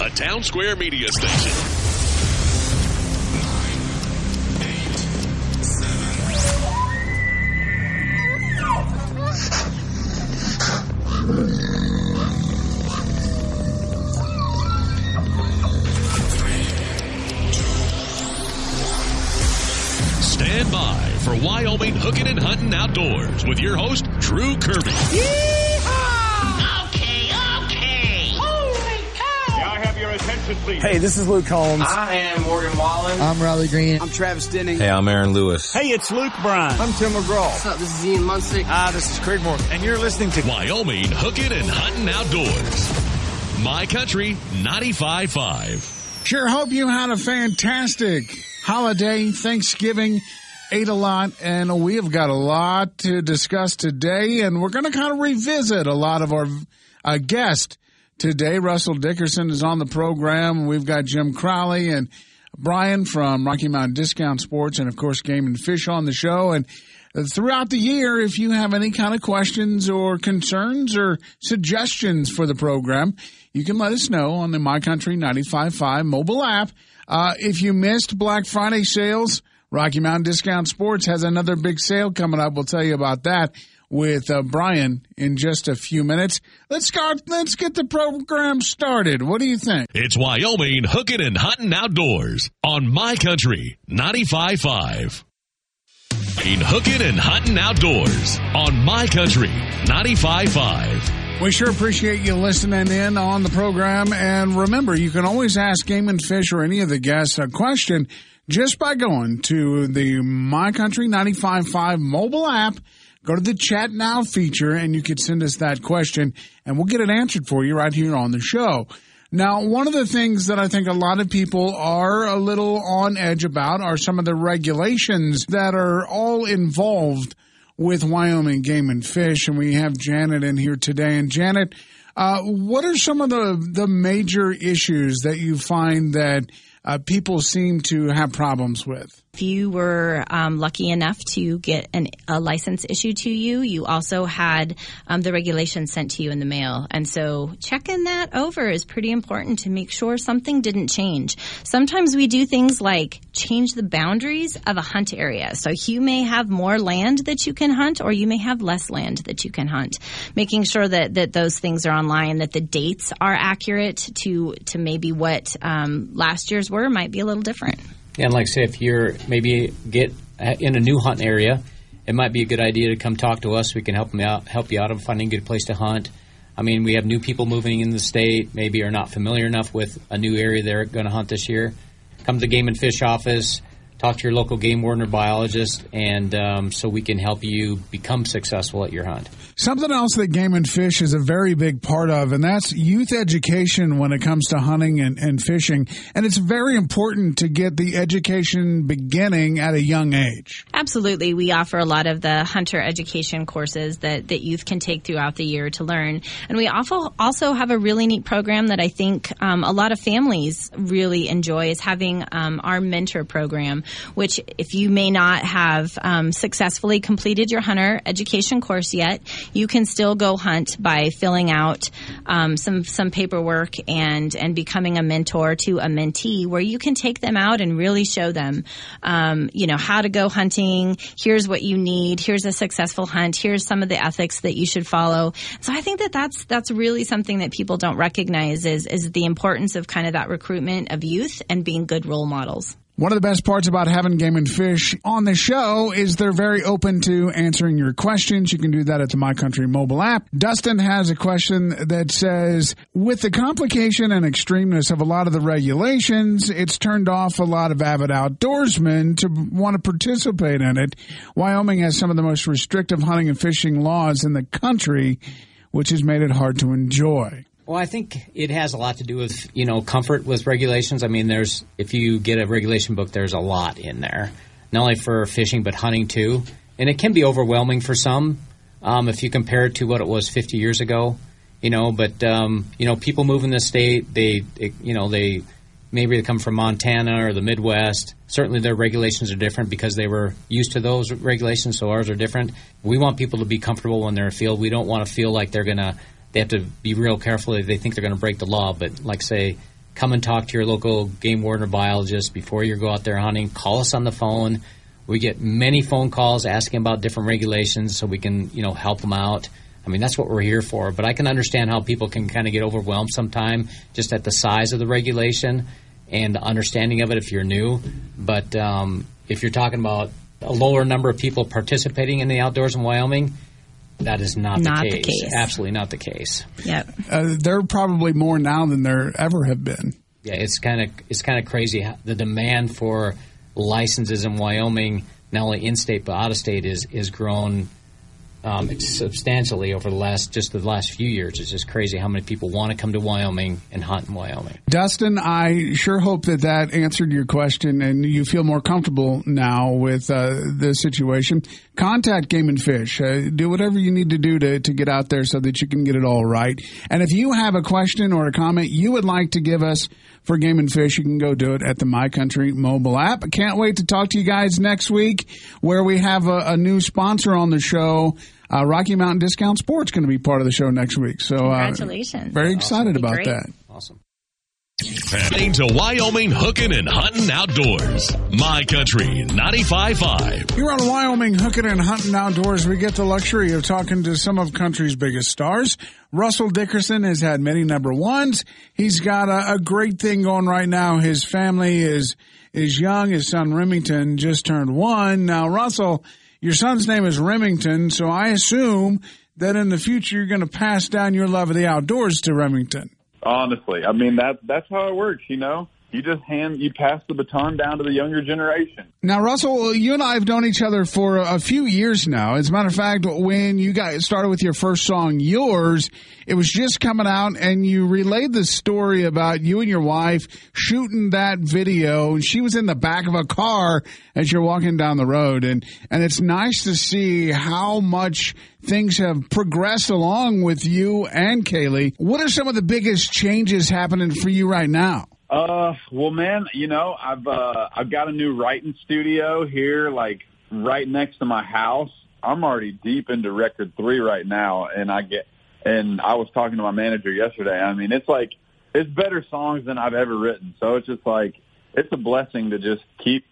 a Town Square media station. Stand by for Wyoming Hooking and Hunting Outdoors with your host, Drew Kirby. Okay, attention, please? Hey, this is Luke Holmes. I am Morgan Wallen. I'm Riley Green. I'm Travis Denning. Hey, I'm Aaron Lewis. Hey, it's Luke Bryan. I'm Tim McGraw. What's up? This is Ian Munsick. Ah, this is Craig Morgan. And you're listening to Wyoming Hooking and Hunting Outdoors. My Country 95.5. Sure hope you had a fantastic holiday, Thanksgiving, ate a lot, and we have got a lot to discuss today, and we're going to kind of revisit a lot of our uh, guests today. Russell Dickerson is on the program. We've got Jim Crowley and Brian from Rocky Mountain Discount Sports, and of course, Game and Fish on the show. And throughout the year, if you have any kind of questions or concerns or suggestions for the program, you can let us know on the My Country 95.5 mobile app. Uh, if you missed Black Friday sales, Rocky Mountain Discount Sports has another big sale coming up. We'll tell you about that with uh, Brian in just a few minutes. Let's start. Let's get the program started. What do you think? It's Wyoming Hooking and Hunting Outdoors on My Country 95.5. In Hooking and Hunting Outdoors on My Country 95.5. We sure appreciate you listening in on the program. And remember, you can always ask Game and Fish or any of the guests a question just by going to the My Country 95.5 mobile app. Go to the chat now feature and you can send us that question and we'll get it answered for you right here on the show. Now, one of the things that I think a lot of people are a little on edge about are some of the regulations that are all involved with Wyoming Game and Fish. And we have Janet in here today. And Janet, uh, what are some of the, the major issues that you find that uh, people seem to have problems with? If you were um, lucky enough to get an, a license issued to you, you also had um, the regulations sent to you in the mail. And so checking that over is pretty important to make sure something didn't change. Sometimes we do things like change the boundaries of a hunt area. So you may have more land that you can hunt or you may have less land that you can hunt. Making sure that, that those things are online, that the dates are accurate to, to maybe what um, last year's were might be a little different. And like I say, if you're maybe get uh, in a new hunt area, it might be a good idea to come talk to us. We can help them out, help you out of finding a good place to hunt. I mean, we have new people moving in the state, maybe are not familiar enough with a new area they're going to hunt this year. Come to the Game and Fish office, talk to your local game warden or biologist, and um, so we can help you become successful at your hunt. Something else that Game and Fish is a very big part of, and that's youth education when it comes to hunting and, and fishing. And it's very important to get the education beginning at a young age. Absolutely. We offer a lot of the hunter education courses that, that youth can take throughout the year to learn. And we also, also have a really neat program that I think um, a lot of families really enjoy is having um, our mentor program, which if you may not have um, successfully completed your hunter education course yet, you can still go hunt by filling out um, some some paperwork and and becoming a mentor to a mentee, where you can take them out and really show them, um, you know, how to go hunting. Here's what you need. Here's a successful hunt. Here's some of the ethics that you should follow. So I think that that's that's really something that people don't recognize is is the importance of kind of that recruitment of youth and being good role models. One of the best parts about having Game and Fish on the show is they're very open to answering your questions. You can do that at the My Country mobile app. Dustin has a question that says, with the complication and extremeness of a lot of the regulations, it's turned off a lot of avid outdoorsmen to want to participate in it. Wyoming has some of the most restrictive hunting and fishing laws in the country, which has made it hard to enjoy. Well, I think it has a lot to do with you know comfort with regulations. I mean, there's if you get a regulation book, there's a lot in there, not only for fishing but hunting too, and it can be overwhelming for some um, if you compare it to what it was 50 years ago. You know, but um, you know, people move in the state. They, it, you know, they maybe they come from Montana or the Midwest. Certainly, their regulations are different because they were used to those regulations, so ours are different. We want people to be comfortable when they're in field. We don't want to feel like they're going to they have to be real careful. They think they're going to break the law, but like say, come and talk to your local game warden or biologist before you go out there hunting. Call us on the phone. We get many phone calls asking about different regulations so we can, you know, help them out. I mean, that's what we're here for. But I can understand how people can kind of get overwhelmed sometime just at the size of the regulation and the understanding of it if you're new. But um, if you're talking about a lower number of people participating in the outdoors in Wyoming, that is not, Not the, the case. case. Absolutely not the case. Yep. Uh, there are probably more now than there ever have been. Yeah, it's kind of it's kind of crazy. how The demand for licenses in Wyoming, not only in state but out of state, is is grown um, substantially over the last just the last few years. It's just crazy how many people want to come to Wyoming and hunt in Wyoming. Dustin, I sure hope that that answered your question and you feel more comfortable now with uh, the situation. Contact Game and Fish. Uh, do whatever you need to do to, to get out there so that you can get it all right. And if you have a question or a comment you would like to give us for Game and Fish, you can go do it at the My Country mobile app. I can't wait to talk to you guys next week where we have a, a new sponsor on the show. Uh, Rocky Mountain Discount Sports going to be part of the show next week. So, uh, Congratulations. very excited about great. that. Heading to Wyoming Hooking and Hunting Outdoors. My Country 95.5. Here on Wyoming Hooking and Hunting Outdoors, we get the luxury of talking to some of country's biggest stars. Russell Dickerson has had many number ones. He's got a, a great thing going right now. His family is is young. His son Remington just turned one. Now, Russell, your son's name is Remington, so I assume that in the future you're going to pass down your love of the outdoors to Remington. Honestly, I mean that that's how it works. You know, you just hand you pass the baton down to the younger generation. Now, Russell, you and I have known each other for a few years now. As a matter of fact, when you guys started with your first song, Yours, it was just coming out and you relayed the story about you and your wife shooting that video. And she was in the back of a car as you're walking down the road. And, and it's nice to see how much things have progressed along with you and Kailey. What are some of the biggest changes happening for you right now? Uh, well, man, you know, I've uh, I've got a new writing studio here, like right next to my house. I'm already deep into record three right now, and I get and I was talking to my manager yesterday. I mean, it's like it's better songs than I've ever written. So it's just like it's a blessing to just keep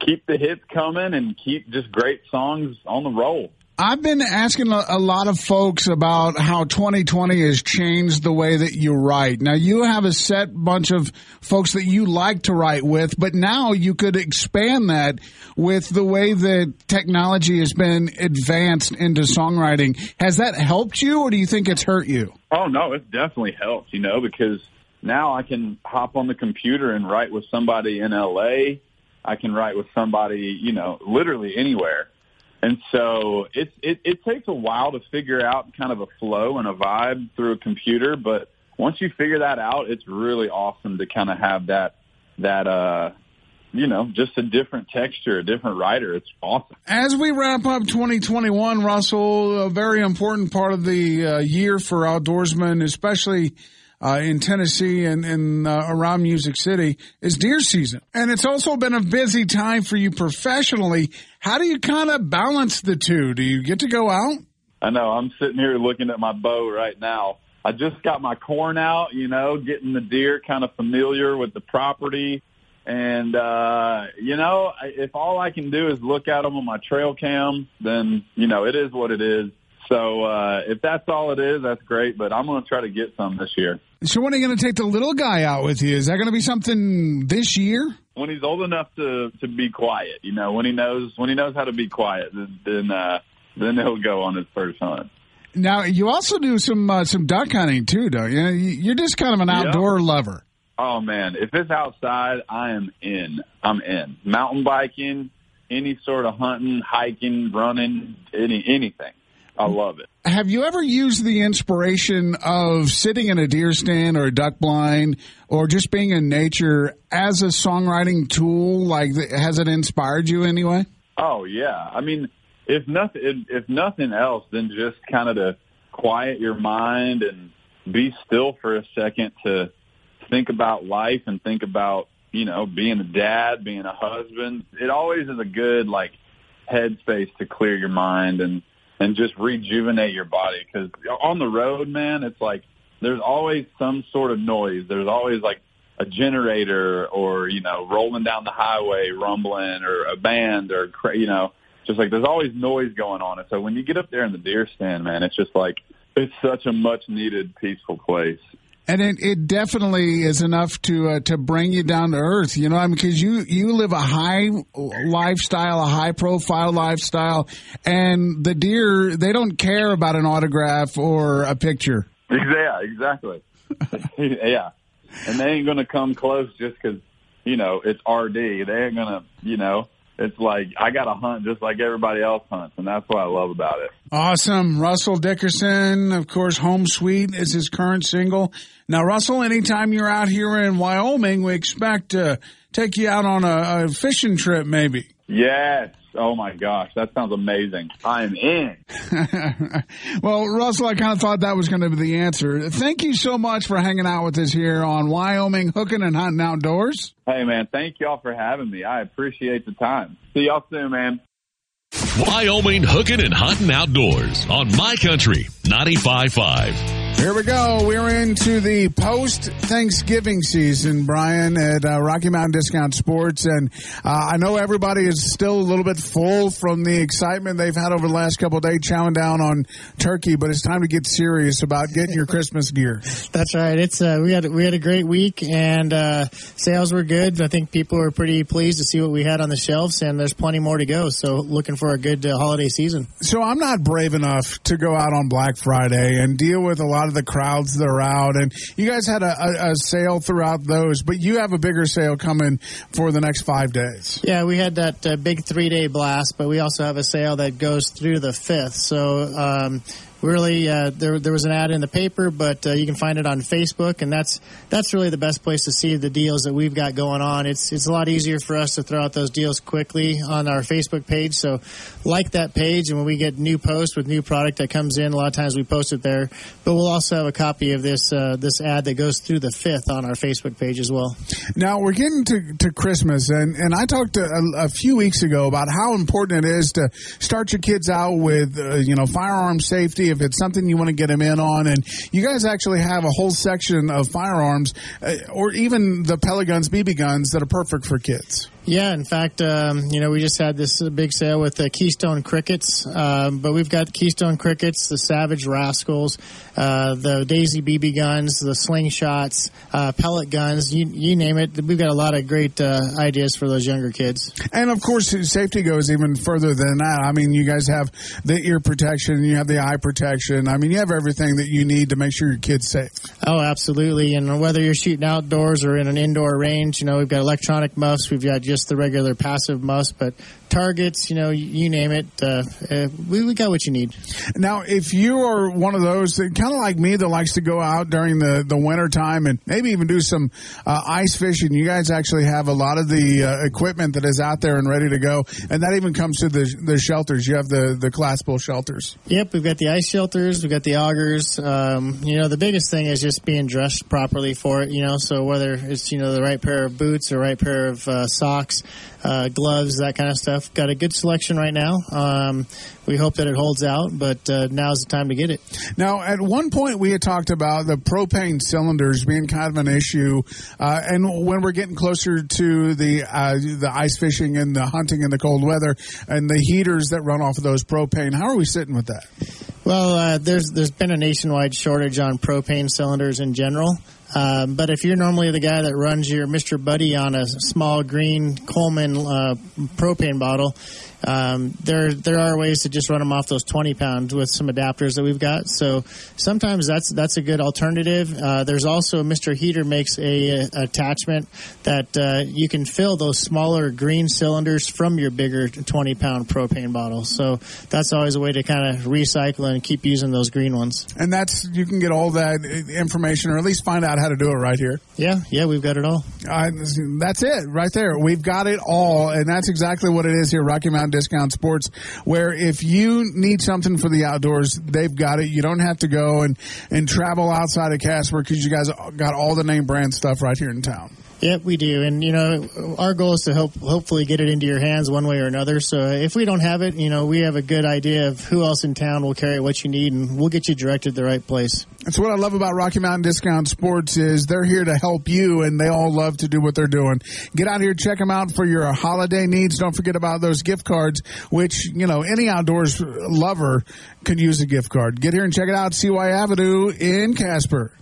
keep the hits coming and keep just great songs on the roll. I've been asking a, lot of folks about how 2020 has changed the way that you write. Now you have a set bunch of folks that you like to write with, but now you could expand that with the way that technology has been advanced into songwriting. Has that helped you or do you think it's hurt you? Oh no, it's definitely helped, you know, because now I can hop on the computer and write with somebody in LA. I can write with somebody, you know, literally anywhere. And so it, it takes a while to figure out kind of a flow and a vibe through a computer, but once you figure that out, it's really awesome to kind of have that that uh you know, just a different texture, a different writer. It's awesome. As we wrap up 2021, Russell, a very important part of the uh, year for outdoorsmen, especially uh, in Tennessee and, and uh, around Music City, is deer season. And it's also been a busy time for you professionally. How do you kind of balance the two? Do you get to go out? I know. I'm sitting here looking at my bow right now. I just got my corn out, you know, getting the deer kind of familiar with the property. And, uh, you know, if all I can do is look at them on my trail cam, then, you know, it is what it is. So, uh, if that's all it is, that's great, but I'm going to try to get some this year. So when are you going to take the little guy out with you? Is that going to be something this year? When he's old enough to, to be quiet, you know, when he knows, when he knows how to be quiet, then, then, uh, then he'll go on his first hunt. Now you also do some uh, some duck hunting too, don't you? You're just kind of an outdoor lover. Oh man, if it's outside, I am in. I'm in. Mountain biking, any sort of hunting, hiking, running, any anything. I love it. Have you ever used the inspiration of sitting in a deer stand or a duck blind or just being in nature as a songwriting tool? Like, has it inspired you anyway? Oh yeah. I mean, if nothing, if, nothing else, then just kind of to quiet your mind and be still for a second to think about life and think about you know being a dad, being a husband. It always is a good like headspace to clear your mind and and just rejuvenate your body because on the road, man, it's like there's always some sort of noise. There's always like a generator or you know rolling down the highway rumbling or a band or you know just like there's always noise going on and so when you get up there in the deer stand man it's just like it's such a much needed peaceful place And it, it definitely is enough to uh, to bring you down to earth, you know, I mean, because you you live a high lifestyle, a high profile lifestyle, and the deer they don't care about an autograph or a picture. yeah exactly. Yeah. And they ain't gonna come close just because you know it's rd they ain't gonna you know it's like i gotta hunt just like everybody else hunts and that's what i love about it Awesome, Russell Dickerson, of course, "Home Sweet" is his current single. Now, Russell, anytime you're out here in Wyoming, we expect to take you out on a, a fishing trip, maybe. Yes oh my gosh that sounds amazing i'm in well, Russell, I kind of thought that was going to be the answer. Thank you so much for hanging out with us here on Wyoming Hooking and Hunting Outdoors. Hey man, thank y'all for having me. I appreciate the time. See y'all soon, man. Wyoming hooking and hunting outdoors on My Country 95.5. Here we go. We're into the post Thanksgiving season, Brian, at uh, Rocky Mountain Discount Sports. And uh, I know everybody is still a little bit full from the excitement they've had over the last couple of days chowing down on turkey, but it's time to get serious about getting your Christmas gear. That's right. It's uh, we had we had a great week and uh, sales were good. I think people were pretty pleased to see what we had on the shelves, and there's plenty more to go. So looking for a good uh, holiday season. So I'm not brave enough to go out on Black Friday and deal with a lot of the crowds that are out. And you guys had a, a, a sale throughout those, but you have a bigger sale coming for the next five days. Yeah, we had that uh, big three day blast, but we also have a sale that goes through the fifth. So. Um, really uh, there there was an ad in the paper, but uh, you can find it on Facebook, and that's that's really the best place to see the deals that we've got going on. It's it's a lot easier for us to throw out those deals quickly on our Facebook page. So like that page, and when we get new posts with new product that comes in, a lot of times we post it there. But we'll also have a copy of this uh, this ad that goes through the fifth on our Facebook page as well. Now we're getting to, to Christmas, and, and I talked a, a few weeks ago about how important it is to start your kids out with uh, you know firearm safety if it's something you want to get them in on. And you guys actually have a whole section of firearms, uh, or even the pellet guns, BB guns that are perfect for kids. Yeah, in fact, um, you know, we just had this big sale with the Keystone Crickets, um, but we've got Keystone Crickets, the Savage Rascals, uh, the Daisy BB guns, the slingshots, uh, pellet guns, you, you name it. We've got a lot of great uh, ideas for those younger kids. And of course, safety goes even further than that. I mean, you guys have the ear protection, you have the eye protection. I mean, you have everything that you need to make sure your kid's safe. Oh, absolutely. And whether you're shooting outdoors or in an indoor range, you know, we've got electronic muffs, we've got just the regular passive must, but targets, you know, you, name it, uh, uh, we, we got what you need. Now, if you are one of those that kind of like me that likes to go out during the, the winter time and maybe even do some uh, ice fishing, you guys actually have a lot of the uh, equipment that is out there and ready to go. And that even comes to the, the shelters. You have the, the collapsible shelters. Yep, we've got the ice shelters, we've got the augers. Um, you know, the biggest thing is just being dressed properly for it, you know, so whether it's, you know, the right pair of boots or right pair of uh, socks, uh, gloves, that kind of stuff. Got a good selection right now. Um, we hope that it holds out, but uh, now's the time to get it. Now, at one point, we had talked about the propane cylinders being kind of an issue, uh, and when we're getting closer to the uh, the ice fishing and the hunting in the cold weather, and the heaters that run off of those propane, how are we sitting with that? Well, uh, there's there's been a nationwide shortage on propane cylinders in general. Um, but if you're normally the guy that runs your Mr. Buddy on a small green Coleman uh, propane bottle, um, there there are ways to just run them off those 20 pounds with some adapters that we've got. So sometimes that's that's a good alternative. Uh, there's also Mr. Heater makes a, a attachment that uh, you can fill those smaller green cylinders from your bigger 20 pound propane bottle. So that's always a way to kind of recycle and keep using those green ones. And that's you can get all that information, or at least find out how to do it right here. Yeah, yeah, we've got it all. Uh, that's it right there. We've got it all, and that's exactly what it is here, Rocky Mountain Discount Sports. Where if you need something for the outdoors, they've got it. You don't have to go and and travel outside of Casper because you guys got all the name brand stuff right here in town. Yep, we do, and you know, our goal is to help hopefully get it into your hands one way or another. So if we don't have it, you know, we have a good idea of who else in town will carry what you need, and we'll get you directed the right place. That's what I love about Rocky Mountain Discount Sports is they're here to help you, and they all love to do what they're doing. Get out here, check them out for your holiday needs. Don't forget about those gift cards, which you know any outdoors lover could use a gift card. Get here and check it out, CY Avenue in Casper.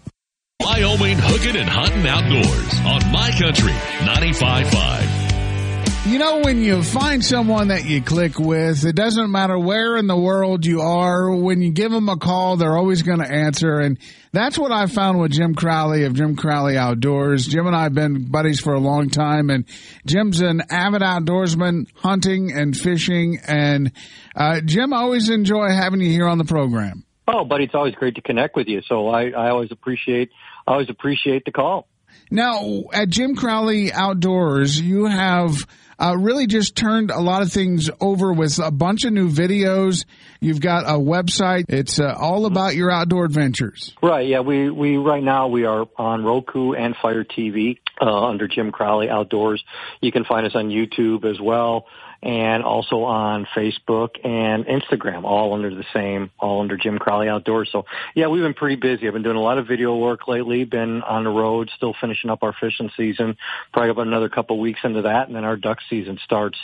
Wyoming hooking and hunting outdoors on My Country 95.5. You know, when you find someone that you click with, it doesn't matter where in the world you are. When you give them a call, they're always going to answer. And that's what I found with Jim Crowley of Jim Crowley Outdoors. Jim and I have been buddies for a long time, and Jim's an avid outdoorsman, hunting and fishing. And uh, Jim, always enjoy having you here on the program. Oh, buddy, it's always great to connect with you. So I, I always appreciate, I always appreciate the call. Now, at Jim Crowley Outdoors, you have uh, really just turned a lot of things over with a bunch of new videos. You've got a website. It's uh, all about your outdoor adventures. Right. Yeah. We, we, right now we are on Roku and Fire TV, uh, under Jim Crowley Outdoors. You can find us on YouTube as well and also on Facebook and Instagram, all under the same, all under Jim Crowley Outdoors. So yeah, we've been pretty busy. I've been doing a lot of video work lately, been on the road, still finishing up our fishing season, probably about another couple of weeks into that. And then our duck season starts,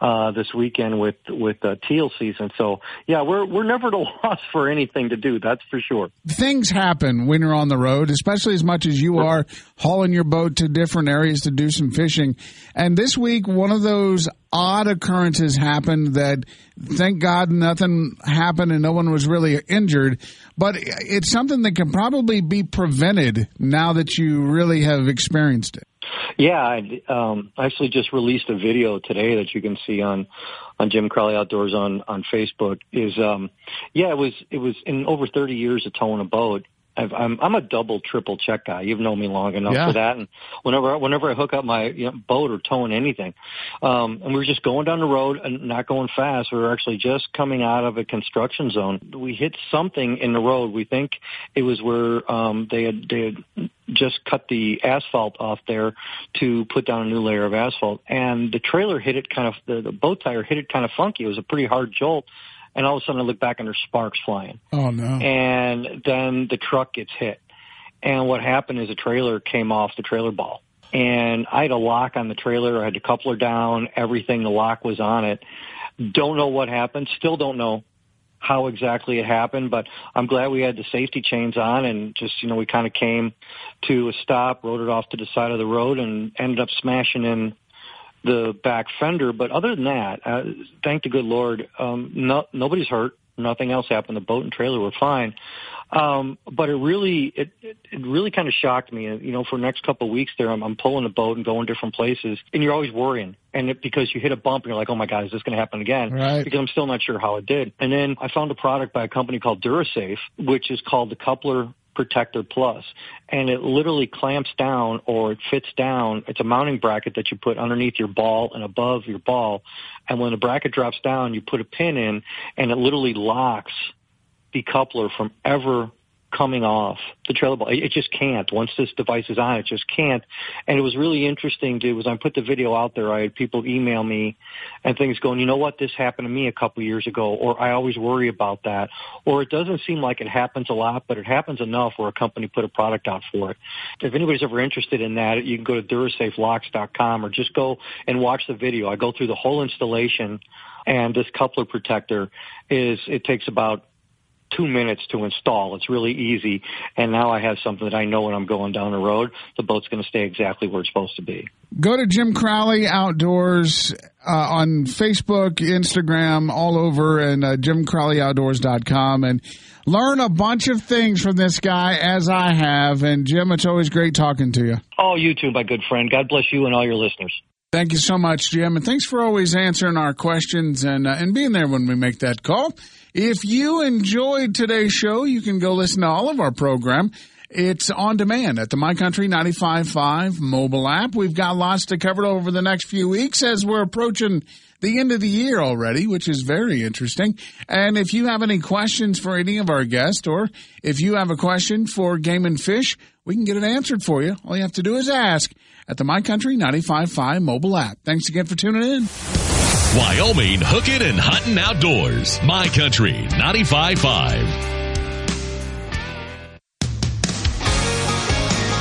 uh, this weekend with, with the teal season. So yeah, we're, we're never at a loss for anything to do. That's for sure. Things happen when you're on the road, especially as much as you are hauling your boat to different areas to do some fishing. And this week, one of those odd occurrences happened that thank God nothing happened and no one was really injured. But it's something that can probably be prevented now that you really have experienced it. Yeah, I um, actually just released a video today that you can see on on Jim Crowley Outdoors on on Facebook. Is um, yeah, it was it was in over 30 years of towing a boat. I've, I'm I'm a double triple check guy. You've known me long enough Yeah. for that. And whenever whenever I hook up my you know, boat or towing anything, um, and we were just going down the road and not going fast. We were actually just coming out of a construction zone. We hit something in the road. We think it was where um, they had they had just cut the asphalt off there to put down a new layer of asphalt, and the trailer hit it kind of the, the boat tire hit it kind of funky. It was a pretty hard jolt. And all of a sudden I look back and there's sparks flying Oh no! and then the truck gets hit. And what happened is a trailer came off the trailer ball. And I had a lock on the trailer. I had the coupler down, everything. The lock was on it. Don't know what happened. Still don't know how exactly it happened, but I'm glad we had the safety chains on and just, you know, we kind of came to a stop, rode it off to the side of the road and ended up smashing in the back fender. But other than that, uh, thank the good Lord, um, no, nobody's hurt. Nothing else happened. The boat and trailer were fine. Um, but it really, it, it, it really kind of shocked me. You know, for the next couple of weeks there, I'm, I'm pulling the boat and going different places and you're always worrying. And it, because you hit a bump and you're like, oh my God, is this going to happen again? Right. Because I'm still not sure how it did. And then I found a product by a company called Durasafe, which is called the Coupler Protector Plus, and it literally clamps down or it fits down. It's a mounting bracket that you put underneath your ball and above your ball, and when the bracket drops down, you put a pin in, and it literally locks the coupler from ever coming off the trailer ball. It, just can't. Once this device is on, it just can't. And it was really interesting to, was I put the video out there, I had people email me and things going, you know what, this happened to me a couple years ago, or I always worry about that, or it doesn't seem like it happens a lot, but it happens enough where a company put a product out for it. If anybody's ever interested in that, you can go to DuraSafeLocks.com or just go and watch the video. I go through the whole installation and this coupler protector is, it takes about two minutes to install. It's really easy. And now I have something that I know when I'm going down the road, the boat's going to stay exactly where it's supposed to be. Go to Jim Crowley Outdoors uh, on Facebook, Instagram, all over, and uh, JimCrowleyOutdoors.com and learn a bunch of things from this guy as I have. And Jim, it's always great talking to you. Oh, you too, my good friend. God bless you and all your listeners. Thank you so much, Jim, and thanks for always answering our questions and uh, and being there when we make that call. If you enjoyed today's show, you can go listen to all of our program. It's on demand at the My Country 95.5 mobile app. We've got lots to cover over the next few weeks as we're approaching the end of the year already, which is very interesting. And if you have any questions for any of our guests or if you have a question for Game and Fish, we can get it answered for you. All you have to do is ask at the My Country 95.5 mobile app. Thanks again for tuning in. Wyoming hooking and hunting outdoors. My Country 95.5.